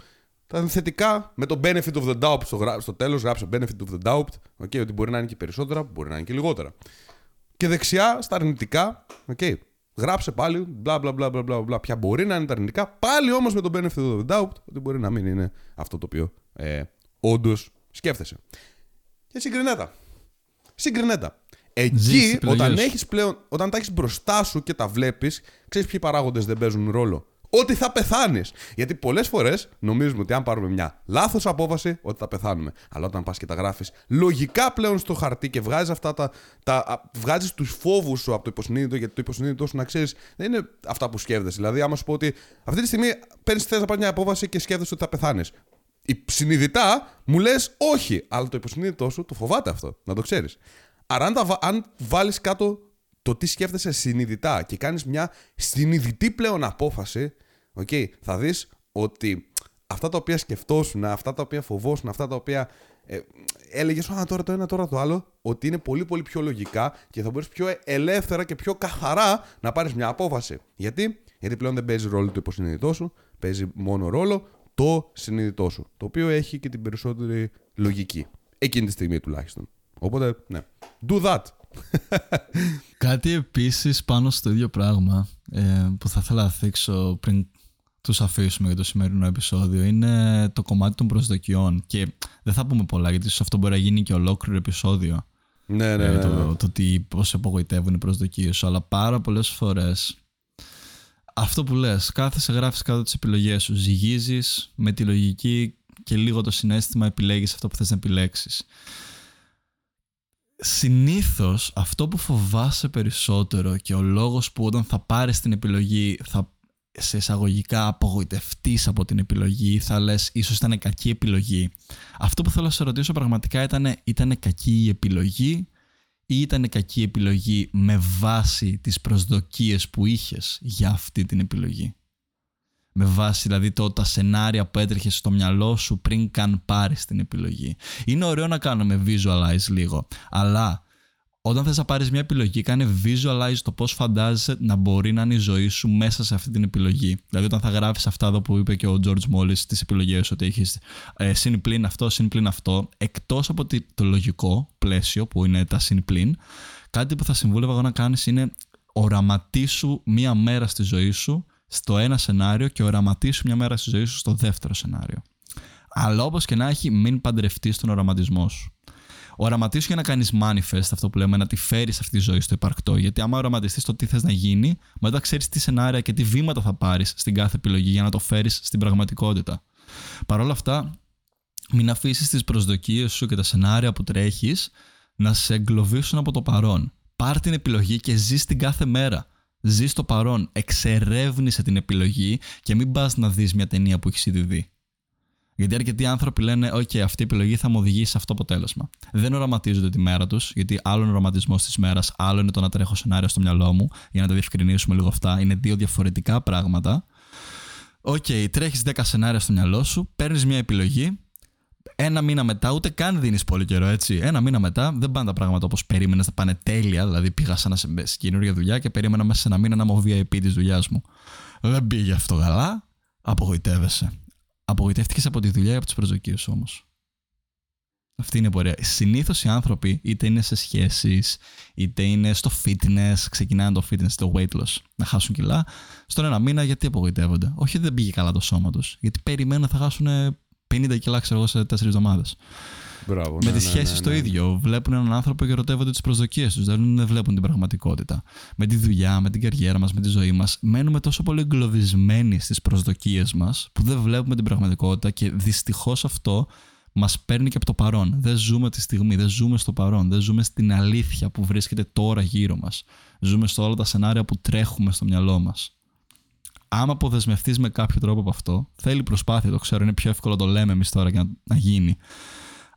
Τα θετικά με το benefit of the doubt στο, γρα- στο τέλος, γράψε benefit of the doubt. Okay, ότι μπορεί να είναι και περισσότερα, μπορεί να είναι και λιγότερα. Και δεξιά στα αρνητικά, okay, γράψε πάλι μπλα μπλα μπλα μπλα μπλα μπλα. Ποια μπορεί να είναι τα αρνητικά, πάλι όμως με το benefit of the doubt, ότι μπορεί να μην είναι αυτό το οποίο ε, όντως σκέφτεσαι. Και συγκρινέ τα. Συγκρινέ τα. Ζεις τις Εκεί, επιλογές όταν, σου. έχεις πλέον, όταν τα έχεις μπροστά σου και τα βλέπεις, ξέρεις ποιοι παράγοντες δεν παίζουν ρόλο; Ότι θα πεθάνεις. Γιατί πολλές φορές νομίζουμε ότι αν πάρουμε μια λάθος απόφαση, ότι θα πεθάνουμε. Αλλά όταν πας και τα γράφεις λογικά πλέον στο χαρτί και βγάζεις αυτά τα. τα βγάζεις τους φόβους σου από το υποσυνείδητο, γιατί το υποσυνείδητο σου να ξέρεις δεν είναι αυτά που σκέφτεσαι. Δηλαδή, άμα σου πω ότι αυτή τη στιγμή παίρνεις θε να πάρεις μια απόφαση και σκέφτεσαι ότι θα πεθάνεις. Συνειδητά μου λες όχι, αλλά το υποσυνείδητό σου το φοβάται αυτό, να το ξέρεις. Άρα, αν, τα, βα- αν βάλεις κάτω το τι σκέφτεσαι συνειδητά και κάνεις μια συνειδητή πλέον απόφαση, okay, θα δεις ότι αυτά τα οποία σκεφτόσουν, αυτά τα οποία φοβόσουν, αυτά τα οποία ε, έλεγες, Α, τώρα το ένα, τώρα το άλλο, ότι είναι πολύ πολύ πιο λογικά και θα μπορείς πιο ελεύθερα και πιο καθαρά να πάρεις μια απόφαση. Γιατί; Γιατί πλέον δεν παίζει ρόλο το υποσυνείδητό σου, παίζει μόνο ρόλο το συνειδητό σου. Το οποίο έχει και την περισσότερη λογική. Εκείνη τη στιγμή τουλάχιστον. Οπότε, ναι. Do that. Κάτι επίσης πάνω στο ίδιο πράγμα ε, που θα ήθελα να θίξω πριν τους αφήσουμε για το σημερινό επεισόδιο είναι το κομμάτι των προσδοκιών και δεν θα πούμε πολλά γιατί σε αυτό μπορεί να γίνει και ολόκληρο επεισόδιο Ναι, ναι, ε, ναι. το, ναι. το τι, πώς απογοητεύουν οι προσδοκίες σου αλλά πάρα πολλές φορές αυτό που λες κάθεσαι γράφεις κάτω τις επιλογές σου ζυγίζεις με τη λογική και λίγο το συνέστημα επιλέγεις αυτό που θες να επιλέξεις συνήθως αυτό που φοβάσαι περισσότερο και ο λόγος που όταν θα πάρεις την επιλογή θα σε εισαγωγικά απογοητευτείς από την επιλογή θα λες ίσως ήταν κακή επιλογή αυτό που θέλω να σε ρωτήσω πραγματικά ήταν ήταν κακή η επιλογή ή ήταν κακή επιλογή με βάση τις προσδοκίες που είχες για αυτή την επιλογή; Με βάση δηλαδή το, τα σενάρια που έτρεχε στο μυαλό σου πριν καν πάρεις την επιλογή. Είναι ωραίο να κάνουμε visualize λίγο, αλλά όταν θες να πάρεις μια επιλογή, κάνε visualize το πώς φαντάζεσαι να μπορεί να είναι η ζωή σου μέσα σε αυτή την επιλογή. Δηλαδή όταν θα γράφεις αυτά εδώ που είπε και ο George μόλις στις επιλογές σου, ότι έχεις ε, συν πλην αυτό, συν πλην αυτό, εκτός από τη- το λογικό πλαίσιο που είναι τα συν πλην, κάτι που θα συμβούλευα εγώ να κάνεις είναι οραματίσου μία μέρα στη ζωή σου στο ένα σενάριο και οραματίσου μια μέρα στη ζωή σου στο δεύτερο σενάριο. Αλλά όπως και να έχει, μην παντρευτείς τον οραματισμό σου. Οραματίσου για να κάνεις manifest, αυτό που λέμε, να τη φέρεις αυτή τη ζωή στο υπαρκτό. Γιατί άμα οραματιστείς το τι θες να γίνει, μετά ξέρεις τι σενάρια και τι βήματα θα πάρεις στην κάθε επιλογή για να το φέρεις στην πραγματικότητα. Παρ' όλα αυτά, μην αφήσεις τις προσδοκίες σου και τα σενάρια που τρέχεις να σε εγκλωβίσουν από το παρόν. Πάρ την επιλογή και ζεις την κάθε μέρα. Ζει στο παρόν, εξερεύνησε την επιλογή και μην πας να δεις μια ταινία που έχεις ήδη δει. Γιατί αρκετοί άνθρωποι λένε: OK, αυτή η επιλογή θα μου οδηγήσει σε αυτό το αποτέλεσμα. Δεν οραματίζονται τη μέρα τους, γιατί άλλο είναι ο οραματισμός της μέρας, άλλο είναι το να τρέχω σενάριο στο μυαλό μου, για να τα διευκρινίσουμε λίγο αυτά. Είναι δύο διαφορετικά πράγματα. OK, okay, τρέχεις 10 σενάρια στο μυαλό σου, παίρνεις μια επιλογή, ένα μήνα μετά, ούτε καν δίνεις πολύ καιρό έτσι. Ένα μήνα μετά δεν πάνε τα πράγματα όπως περίμενες να πάνε τέλεια. Δηλαδή, πήγα σε, ένα, σε καινούργια δουλειά και περίμενα μέσα σε ένα μήνα να είμαι ο VIP της δουλειάς μου. Δεν πήγε αυτό καλά. Απογοητεύεσαι. Απογοητεύτηκες από τη δουλειά ή από τις προσδοκίες όμως. Αυτή είναι η πορεία. Συνήθως οι άνθρωποι, είτε είναι σε σχέσεις, είτε είναι στο fitness, ξεκινάνε το fitness, το weight loss, να χάσουν κιλά, στον ένα μήνα γιατί απογοητεύονται. Όχι, δεν πήγε καλά το σώμα τους. Γιατί περιμένουν να θα χάσουν 50 κιλά, ξέρω εγώ, σε 4 εβδομάδες. Μπράβο, Με ναι, τις ναι, σχέσεις ναι, το ναι. ίδιο. Βλέπουν έναν άνθρωπο και ερωτεύονται τις προσδοκίες τους. Δεν, δεν βλέπουν την πραγματικότητα. Με τη δουλειά, με την καριέρα μας, με τη ζωή μας. Μένουμε τόσο πολύ εγκλωβισμένοι στις προσδοκίες μας που δεν βλέπουμε την πραγματικότητα και δυστυχώς αυτό μας παίρνει και από το παρόν. Δεν ζούμε τη στιγμή, δεν ζούμε στο παρόν, δεν ζούμε στην αλήθεια που βρίσκεται τώρα γύρω μας. Ζούμε σε όλα τα σενάρια που τρέχουμε στο μυαλό μας. Άμα αποδεσμευτείς με κάποιο τρόπο από αυτό, θέλει προσπάθεια, το ξέρω, είναι πιο εύκολο να το λέμε εμείς τώρα για να, να γίνει.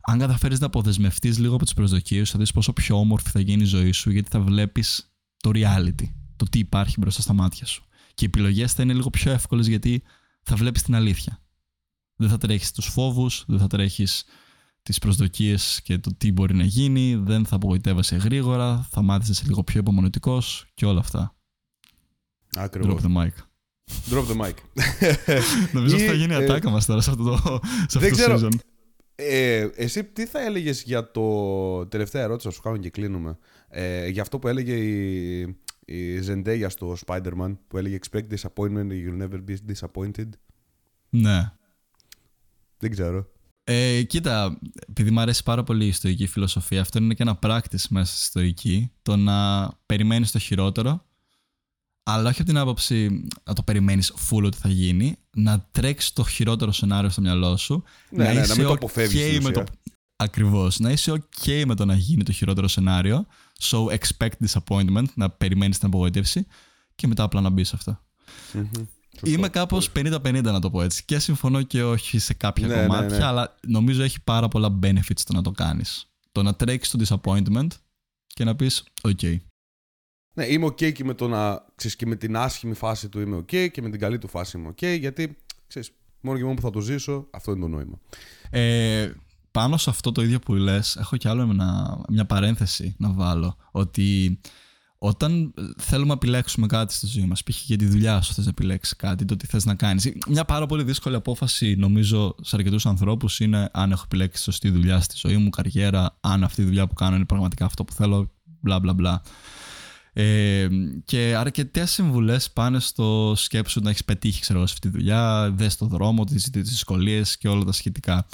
Αν καταφέρεις να αποδεσμευτείς λίγο από τις προσδοκίες σου, θα δεις πόσο πιο όμορφη θα γίνει η ζωή σου, γιατί θα βλέπεις το reality, το τι υπάρχει μπροστά στα μάτια σου. Και οι επιλογές θα είναι λίγο πιο εύκολες γιατί θα βλέπεις την αλήθεια. Δεν θα τρέχεις τους φόβους, δεν θα τρέχεις τις προσδοκίες και το τι μπορεί να γίνει, δεν θα απογοητεύεσαι γρήγορα, θα μάθεις να είσαι λίγο πιο υπομονετικό και όλα αυτά. Ακριβώς. Drop the mic. Drop the mic. Νομίζω Ή, ότι θα γίνει ε, ατάκα μας τώρα σε αυτό το, σε δεν αυτό το ξέρω. season. Ε, εσύ τι θα έλεγες για το τελευταία ερώτηση, θα σου κάνω και κλείνουμε. Ε, για αυτό που έλεγε η, η Zendaya στο Spider-Man, που έλεγε Expect disappointment, you'll never be disappointed. Ναι. Δεν ξέρω. Ε, κοίτα, επειδή μου αρέσει πάρα πολύ η στοική φιλοσοφία, αυτό είναι και ένα practice μέσα στη στοική. Το να περιμένεις το χειρότερο, αλλά όχι από την άποψη να το περιμένεις full ότι θα γίνει, να τρέξεις το χειρότερο σενάριο στο μυαλό σου. Ναι, ναι, να είσαι μην το ok αποφεύγεις στην με ουσία. το... Ακριβώς. Να είσαι OK με το να γίνει το χειρότερο σενάριο. So expect disappointment, να περιμένεις την απογοήτευση και μετά απλά να μπεις σε αυτό. Μμμ. Σωστό. Είμαι κάπως 50-50 να το πω έτσι. Και συμφωνώ και όχι σε κάποια Ναι, ναι, κομμάτια, ναι. αλλά νομίζω έχει πάρα πολλά benefits το να το κάνεις. Το να τρέξεις το disappointment και να πεις: OK. Ναι, είμαι ok και με, το να, ξέρεις, και με την άσχημη φάση του είμαι ok και με την καλή του φάση είμαι ok, γιατί ξέρεις, μόνο και μόνο που θα το ζήσω, αυτό είναι το νόημα. Ε, πάνω σε αυτό το ίδιο που λες, έχω κι άλλο ένα, μια παρένθεση να βάλω. Ότι όταν θέλουμε να επιλέξουμε κάτι στη ζωή μας, π.χ. για τη δουλειά σου θες να επιλέξεις κάτι, το τι θες να κάνεις. Μια πάρα πολύ δύσκολη απόφαση, νομίζω, σε αρκετούς ανθρώπους είναι αν έχω επιλέξει σωστή δουλειά στη ζωή μου, καριέρα, αν αυτή η δουλειά που κάνω είναι πραγματικά αυτό που θέλω, μπλα μπλα μπλα. Ε, και αρκετές συμβουλές πάνε στο σκέψου να έχεις πετύχει ξέρω, εγώ, σε αυτή τη δουλειά, δες το δρόμο, τις δυσκολίες και όλα τα σχετικά.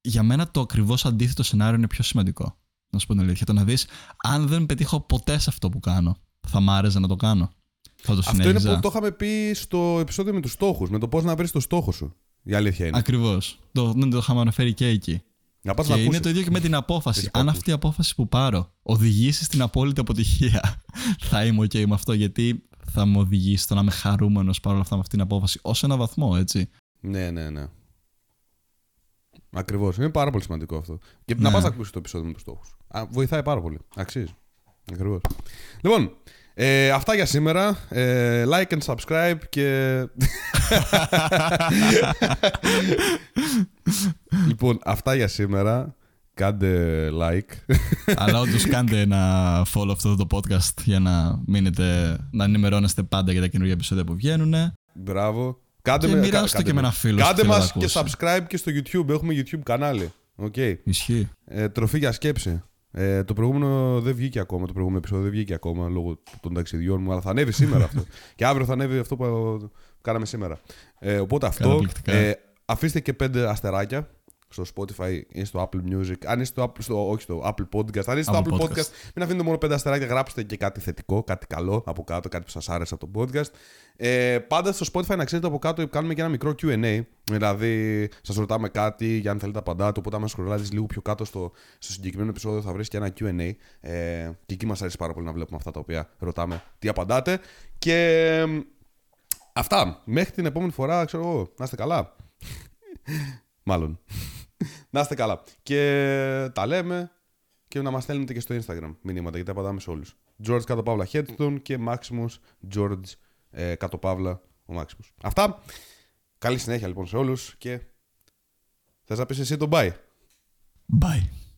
Για μένα το ακριβώς αντίθετο σενάριο είναι πιο σημαντικό. Να σου πω την αλήθεια. Το να δεις, αν δεν πετύχω ποτέ σε αυτό που κάνω, θα μ' άρεσε να το κάνω. Θα το Αυτό είναι συνέχιζα. που το είχαμε πει στο επεισόδιο με τους στόχους, με το πώς να βρεις το στόχο σου. Η αλήθεια είναι. Ακριβώς. Το, δεν το είχαμε αναφέρει και εκεί. Να πας Και να είναι ακούσεις. το ίδιο και με την απόφαση. Έχεις Αν ακούσει. αυτή η απόφαση που πάρω οδηγήσει στην απόλυτη αποτυχία, θα είμαι OK με αυτό γιατί θα με οδηγήσει στο να είμαι χαρούμενος παρόλα αυτά με αυτή την απόφαση ως ένα βαθμό, έτσι. Ναι, ναι, ναι. Ακριβώς. Είναι πάρα πολύ σημαντικό αυτό. Και Ναι. να πας να ακούσεις το επεισόδιο με τους στόχους. Βοηθάει πάρα πολύ. Αξίζει. Ακριβώς. Λοιπόν, ε, αυτά για σήμερα. Ε, like and subscribe και. λοιπόν, αυτά για σήμερα. Κάντε like. Αλλά όντως κάντε ένα follow αυτό το podcast για να μείνετε, να ενημερώνεστε πάντα για τα καινούργια επεισόδια που βγαίνουν. Μπράβο. Κάντε Και με- μοιράστε κα- κάντε και με ένα φίλο Κάντε που θέλει να μας τα και ακούσει. subscribe και στο YouTube. Έχουμε YouTube κανάλι. Οκ. Ισχύει. Ε, τροφή για σκέψη. Ε, το προηγούμενο δεν βγήκε ακόμα. Το προηγούμενο επεισόδιο δεν βγήκε ακόμα λόγω των ταξιδιών μου, αλλά θα ανέβει σήμερα αυτό. και αύριο θα ανέβει αυτό που κάναμε σήμερα. Ε, οπότε αυτό. Καταπληκτικά. Ε, αφήστε και πέντε αστεράκια στο Spotify ή στο Apple Music. Αν είστε στο, Apple, στο, όχι στο Apple Podcast. Αν είστε στο Apple Apple Podcast. Podcast, μην αφήνετε μόνο πέντε αστεράκια. Γράψτε και κάτι θετικό, κάτι καλό από κάτω, κάτι που σας άρεσε από το podcast. Ε, πάντα στο Spotify να ξέρετε από κάτω κάνουμε και ένα μικρό QA. Δηλαδή, σας ρωτάμε κάτι για αν θέλετε απαντάτε. Οπότε, άμα σκρολάρει λίγο πιο κάτω στο, στο συγκεκριμένο επεισόδιο, θα βρεις και ένα QA. Ε, και εκεί μας αρέσει πάρα πολύ να βλέπουμε αυτά τα οποία ρωτάμε, τι απαντάτε. Και ε, αυτά. Μέχρι την επόμενη φορά, ξέρω εγώ, να είστε καλά. Μάλλον. Να είστε καλά. Και τα λέμε και να μας στέλνετε και στο Instagram μηνύματα γιατί απαντάμε σε όλους. George κάτω παύλα Headstone και Maximus George ε, κάτω παύλα ο Maximus. Αυτά. Καλή συνέχεια λοιπόν σε όλους και θες να πεις εσύ τον bye. Bye.